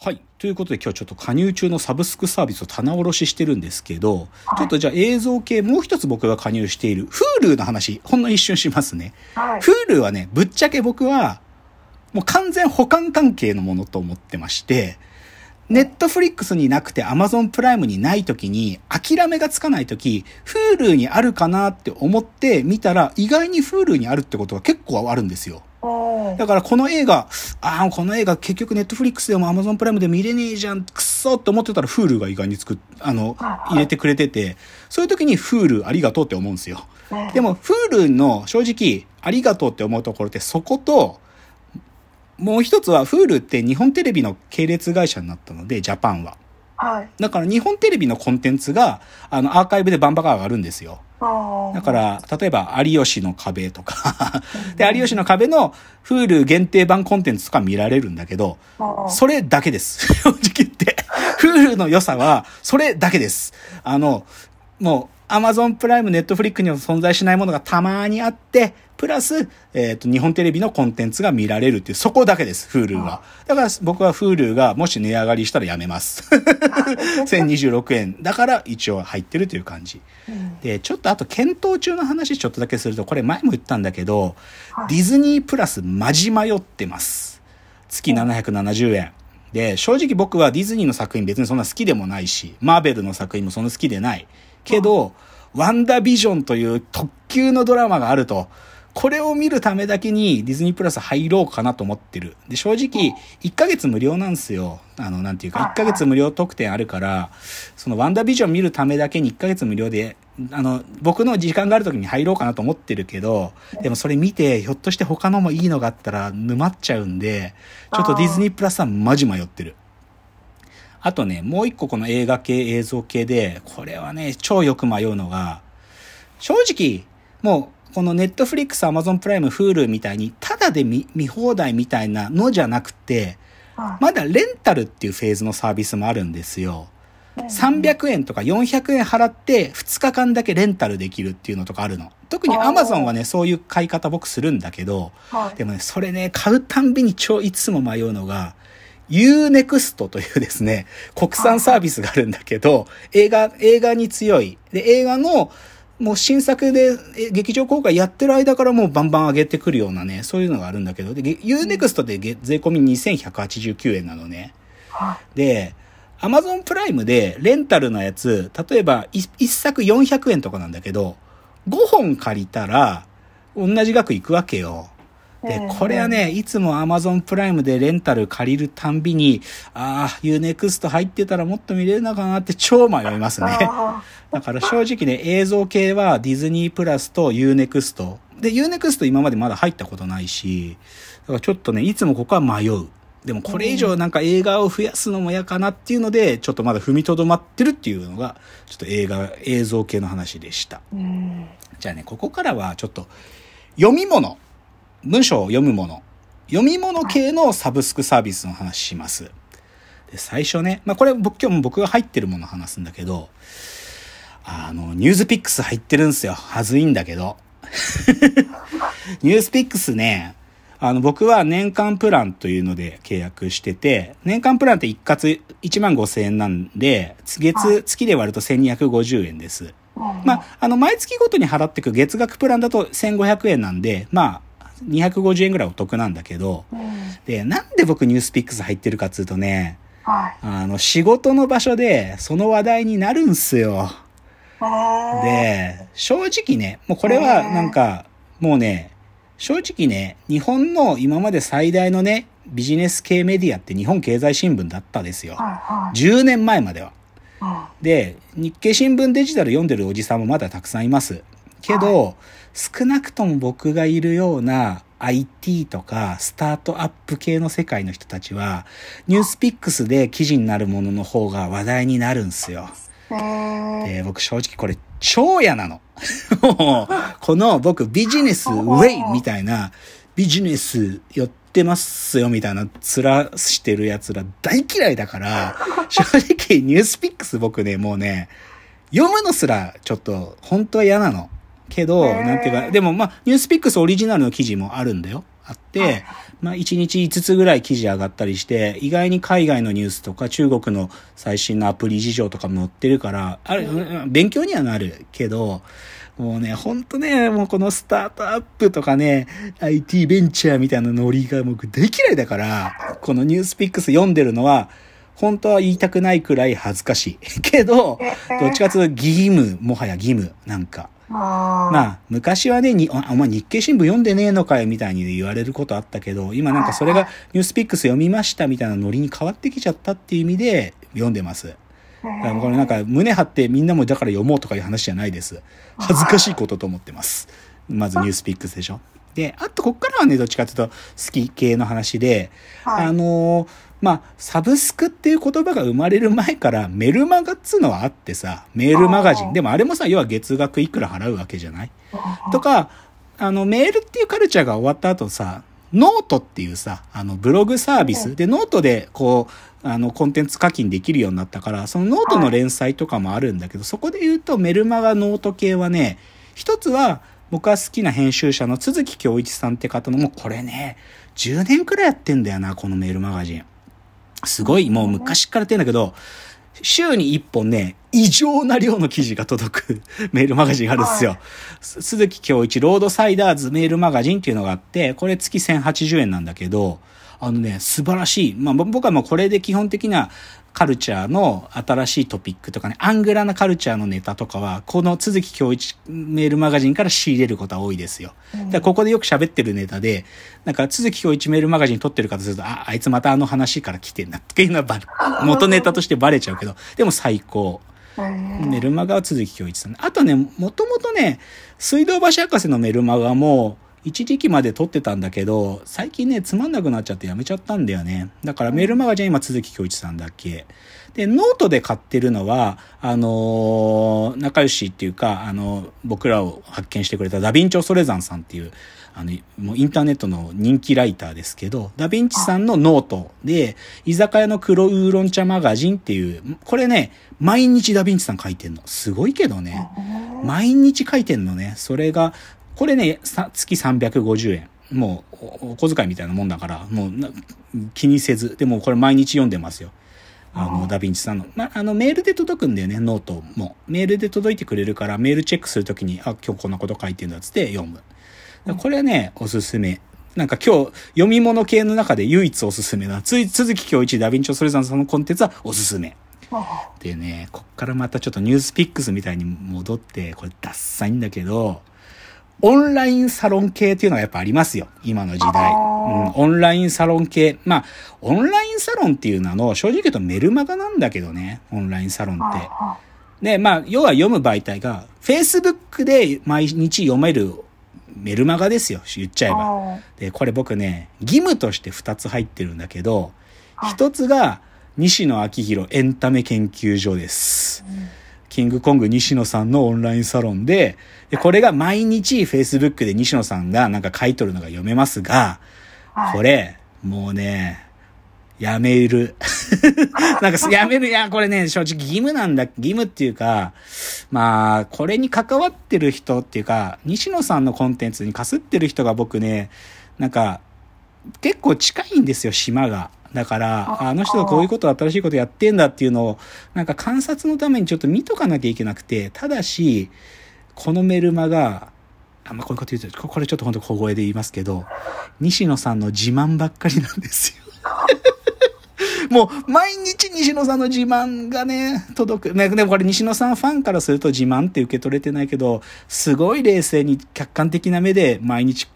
はい。ということで今日ちょっと加入中のサブスクサービスを棚卸ししてるんですけど、ちょっとじゃあ映像系もう一つ僕が加入している Hulu の話、ほんの一瞬しますね。はい。Hulu はね、ぶっちゃけ僕は、もう完全保管関係のものと思ってまして、ネットフリックスになくて Amazon プライムにない時に、諦めがつかない時、Hulu にあるかなって思って見たら、意外に Hulu にあるってことが結構あるんですよ。だからこの映画、ああ、この映画結局ネットフリックスでも Amazon プライムで見れねえじゃん、くっそって思ってたら Hulu が意外に作っ、あのはい、入れてくれてて、そういう時に Hulu ありがとうって思うんですよ。ねでも Hulu の正直ありがとうって思うところってそこと、もう一つは Hulu って日本テレビの系列会社になったので、ジャパンは。はい。だから日本テレビのコンテンツが、あの、アーカイブでバンバカ上がるんですよ。だから、例えば、有吉の壁とかで、有吉の壁の Hulu 限定版コンテンツとか見られるんだけど、それだけです。正直言って。Hulu の良さは、それだけです。あの、もう、Amazon プライム、Netflix には存在しないものがたまにあって、プラス、えっ、と、日本テレビのコンテンツが見られるっていう、そこだけです、Hulu は。だから僕は Hulu がもし値上がりしたらやめます。1026円。だから一応入ってるという感じ。うんで、ちょっとあと検討中の話ちょっとだけすると、これ前も言ったんだけど、はいディズニープラスマジ迷ってます。月770円。で、正直僕はディズニーの作品別にそんな好きでもないし、マーベルの作品もそんな好きでない。けど、ワンダービジョンという特急のドラマがあると、これを見るためだけにディズニープラス入ろうかなと思ってる。で、正直、1ヶ月無料なんですよ。あの、なんていうか、1ヶ月無料特典あるから、そのワンダヴィジョン見るためだけに1ヶ月無料で、あの、僕の時間がある時に入ろうかなと思ってるけど、でもそれ見て、ひょっとして他のもいいのがあったら沼っちゃうんで、ちょっとディズニープラスはマジ迷ってる。あとね、もう一個この映画系、映像系で、これはね、超よく迷うのが、正直、もう、このネットフリックス、アマゾンプライム、 Hulu みたいに、ただで見見放題みたいなのじゃなくて、はいまだレンタルっていうフェーズのサービスもあるんですよ。うん300円とか400円払って2日間だけレンタルできるっていうのとかあるの。特に Amazon はね、そういう買い方僕するんだけど、はいでもね、それね、買うたんびに超いつも迷うのが、Unext というですね、国産サービスがあるんだけど、映画、映画に強い。で、映画の、もう新作でえ劇場公開やってる間からもうバンバン上げてくるようなね、そういうのがあるんだけど、で、Unext でげ税込み2189円なのね。はいで、アマゾンプライムでレンタルのやつ、例えば1作400円とかなんだけど、5本借りたら同じ額いくわけよ。でうん、これはね、いつもアマゾンプライムでレンタル借りるたんびに、ああ、Unext 入ってたらもっと見れるのかなって超迷いますね。あ だから正直ね、映像系はディズニープラスと Unext。で、Unext 今までまだ入ったことないし、だからちょっとね、いつもここは迷う。でもこれ以上なんか映画を増やすのも嫌かなっていうので、ちょっとまだ踏みとどまってるっていうのが、ちょっと映画、映像系の話でした。じゃあね、ここからはちょっと、読み物。文章を読むもの。読み物系のサブスクサービスの話します。で、最初ね、まあこれ僕今日も僕が入ってるもの話すんだけど、あの、ニュースピックス入ってるんですよ。はずいんだけど。ニュースピックスね、あの、僕は年間プランというので契約してて、年間プランって一括1万5千円なんで、月、月で割ると1250円です。まあ、あの、毎月ごとに払っていく月額プランだと1500円なんで、まあ、250円ぐらいお得なんだけど、うんで、なんで僕ニュースピックス入ってるかっつうとね、はいあの、仕事の場所でその話題になるんすよ。で、正直ね、もうこれはなんか、もうね、正直ね、日本の今まで最大のね、ビジネス系メディアって日本経済新聞だったですよ。はいはい10年前までは。うんで、日経新聞デジタル読んでるおじさんもまだたくさんいます。けど、少なくとも僕がいるような IT とかスタートアップ系の世界の人たちは、ニュースピックスで記事になるものの方が話題になるんすよ。えーで、僕正直これ超嫌なの。この僕ビジネスウェイみたいな、ビジネス寄ってますよみたいな面してる奴ら大嫌いだから、正直ニュースピックス僕ね、もうね、読むのすらちょっと本当は嫌なの。けど、なんていうか、でもまあ、ニュースピックスオリジナルの記事もあるんだよ。あって、まあ1日5つぐらい記事上がったりして、意外に海外のニュースとか中国の最新のアプリ事情とかも載ってるから、あれ、うん勉強にはなるけど、もうね、ほんとね、もうこのスタートアップとかね、IT ベンチャーみたいなノリが僕大嫌いだから、このニュースピックス読んでるのは、本当は言いたくないくらい恥ずかしい。けど、どっちかというと義務、もはや義務、なんか。あまあ、昔はね、に、あ、お前日経新聞読んでねえのかよ、みたいに言われることあったけど、今なんかそれがニュースピックス読みましたみたいなノリに変わってきちゃったっていう意味で読んでます。だからこれなんか胸張ってみんなもだから読もうとかいう話じゃないです。恥ずかしいことと思ってます。まず NewsPicks でしょ。で、あとこっからはね、どっちかというと好き系の話で、はいあのーまあ、サブスクっていう言葉が生まれる前からメルマガっつうのはあってさ、メールマガジン。でもあれもさ、要は月額いくら払うわけじゃない？あとか、あの、メールっていうカルチャーが終わった後さ、ノートっていうさ、あの、ブログサービス。で、ノートで、こう、あの、コンテンツ課金できるようになったから、そのノートの連載とかもあるんだけど、そこで言うと、メルマガノート系はね、一つは、僕は好きな編集者の都築響一さんって方の、もうこれね、10年くらいやってんだよな、このメールマガジン。すごい、もう昔からやってんだけど、週に1本ね、異常な量の記事が届く メールマガジンがあるんですよ。はいす鈴木京一ロードサイダーズメールマガジンっていうのがあって、これ月1080円なんだけど、あのね、素晴らしい。まあぼ僕はもうこれで基本的なカルチャーの新しいトピックとかね、アングラなカルチャーのネタとかは、この鈴木京一メールマガジンから仕入れることは多いですよ。だからここでよく喋ってるネタで、なんか鈴木京一メールマガジン撮ってる方すると、あ、あいつまたあの話から来てんなっていうのはバレ 元ネタとしてバレちゃうけど、でも最高。メルマガは鈴木京一さん。あとね、もともとね、水道橋博士のメルマガも、一時期まで取ってたんだけど、最近ね、つまんなくなっちゃってやめちゃったんだよね。だからメールマガジンは今都築響一さんだけ。で、ノートで買ってるのは、あのー仲良しっていうか、あの、僕らを発見してくれたダヴィンチョ・ソレザンさんっていう、あの、もうインターネットの人気ライターですけど、ダヴィンチさんのノートで、居酒屋の黒ウーロン茶マガジンっていう、これね、毎日ダヴィンチさん書いてんの。すごいけどね。毎日書いてんのね。それが、これね、さ月350円。もうお、お小遣いみたいなもんだから、もうな気にせず。でもこれ毎日読んでますよ。あの、ダヴィンチさんの。ま、あの、メールで届くんだよね、ノートも。メールで届いてくれるから、メールチェックするときに、あ、今日こんなこと書いてんだっつって読む。これね、おすすめ。なんか今日、読み物系の中で唯一おすすめな、つい、鈴木京一、ダヴィンチョ・ソレザンさんのコンテンツはおすすめ。でね、こっからまたちょっとニュースピックスみたいに戻って、これダッサいんだけど、オンラインサロン系っていうのがやっぱありますよ。今の時代。あうん、オンラインサロン系。まあ、オンラインサロンっていう名の、正直言うとメルマガなんだけどね。オンラインサロンって。で、まあ、要は読む媒体が、Facebook で毎日読めるメルマガですよ。言っちゃえば。で、これ僕ね、義務として2つ入ってるんだけど、はい1つが、西野昭弘エンタメ研究所です。キングコング西野さんのオンラインサロンで、で、これが毎日 Facebook で西野さんがなんか書いとるのが読めますが、これ、もうね、やめる。なんか、やめる。いや、これね、正直義務なんだ。義務っていうか、まあ、これに関わってる人っていうか、西野さんのコンテンツにかすってる人が僕ね、なんか、結構近いんですよ、島が。だから、あの人がこういうこと、新しいことやってんだっていうのを、なんか観察のためにちょっと見とかなきゃいけなくて、ただし、このメルマが、あんまこういうこと言うと、ここれちょっと本当小声で言いますけど、西野さんの自慢ばっかりなんですよ。もう、毎日西野さんの自慢がね、届く。ね、でもこれ西野さんファンからすると自慢って受け取れてないけど、すごい冷静に客観的な目で毎日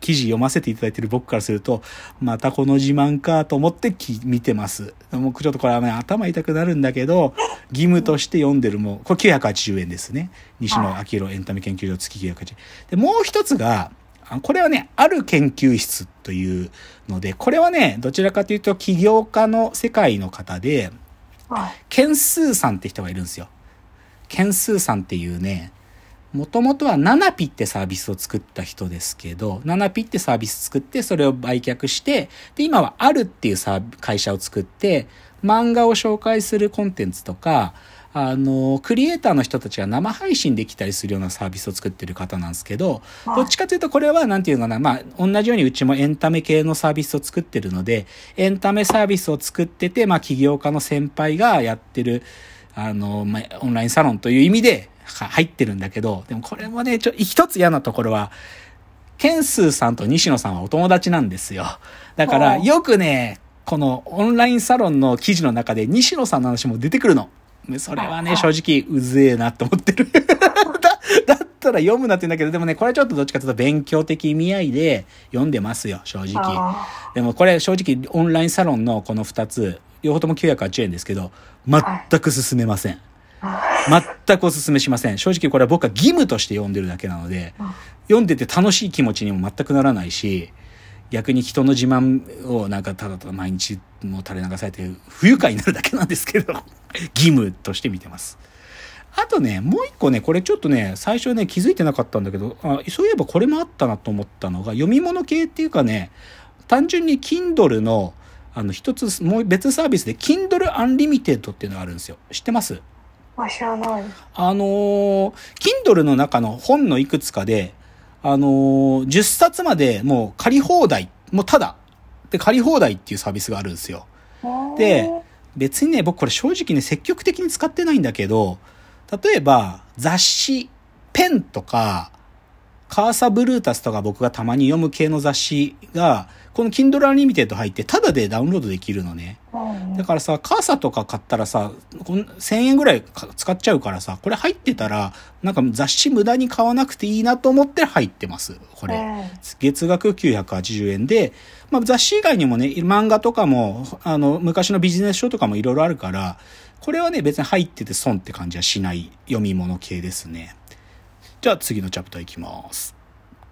記事読ませていただいてる僕からすると、またこの自慢かと思ってき見てます。もうちょっとこれはね、頭痛くなるんだけど、義務として読んでるもん、これ980円ですね。西野昭弘エンタメ研究所月980円。で、もう一つが、これはね、ある研究室というので、これはね、どちらかというと起業家の世界の方で、ケンスーさんって人がいるんですよ。ケンスーさんっていうね、もともとはナナピってサービスを作った人ですけど、ナナピってサービス作って、それを売却して、で、今はあるっていう会社を作って、漫画を紹介するコンテンツとか、あの、クリエイターの人たちが生配信できたりするようなサービスを作ってる方なんですけど、はいどっちかというとこれはなんていうのかな、まあ、同じようにうちもエンタメ系のサービスを作ってるので、エンタメサービスを作ってて、まあ、起業家の先輩がやってる、あの、まあ、オンラインサロンという意味では入ってるんだけど、でもこれもね、ちょ、一つ嫌なところは、ケンスーさんと西野さんはお友達なんですよ。だから、よくね、このオンラインサロンの記事の中で西野さんの話も出てくるの。でそれはね、あ正直うぜえなと思ってる。だ、だったら読むなって言うんだけど、でもね、これちょっとどっちかというと勉強的意味合いで読んでますよ、正直。あでもこれ正直オンラインサロンのこの2つ、両方とも980円ですけど、全く進めません。全くお勧めしません。正直これは僕は義務として読んでるだけなので、読んでて楽しい気持ちにも全くならないし、逆に人の自慢をなんかただただ毎日もう垂れ流されて不愉快になるだけなんですけど、義務として見てます。あとね、もう一個ね、これちょっとね、最初ね、気づいてなかったんだけど、あそういえばこれもあったなと思ったのが、読み物系っていうかね、単純に Kindle の、あの、一つ、もう別サービスで Kindle Unlimited っていうのがあるんですよ。知ってます？あ、知らない。あのー、Kindle の中の本のいくつかで、あのー、10冊までもう借り放題、もうただ、で借り放題っていうサービスがあるんですよ。で、別にね、僕これ正直ね、積極的に使ってないんだけど、例えば雑誌、ペンとか、カーサブルータスとか僕がたまに読む系の雑誌が、この Kindle Unlimited 入ってタダでダウンロードできるのね。うんだからさ、カーサとか買ったらさ、こん1000円ぐらいか使っちゃうからさ、これ入ってたら、なんか雑誌無駄に買わなくていいなと思って入ってます。これ。うん月額980円で、まあ雑誌以外にもね、漫画とかも、あの、昔のビジネス書とかもいろいろあるから、これはね、別に入ってて損って感じはしない読み物系ですね。じゃあ次のチャプターいきます。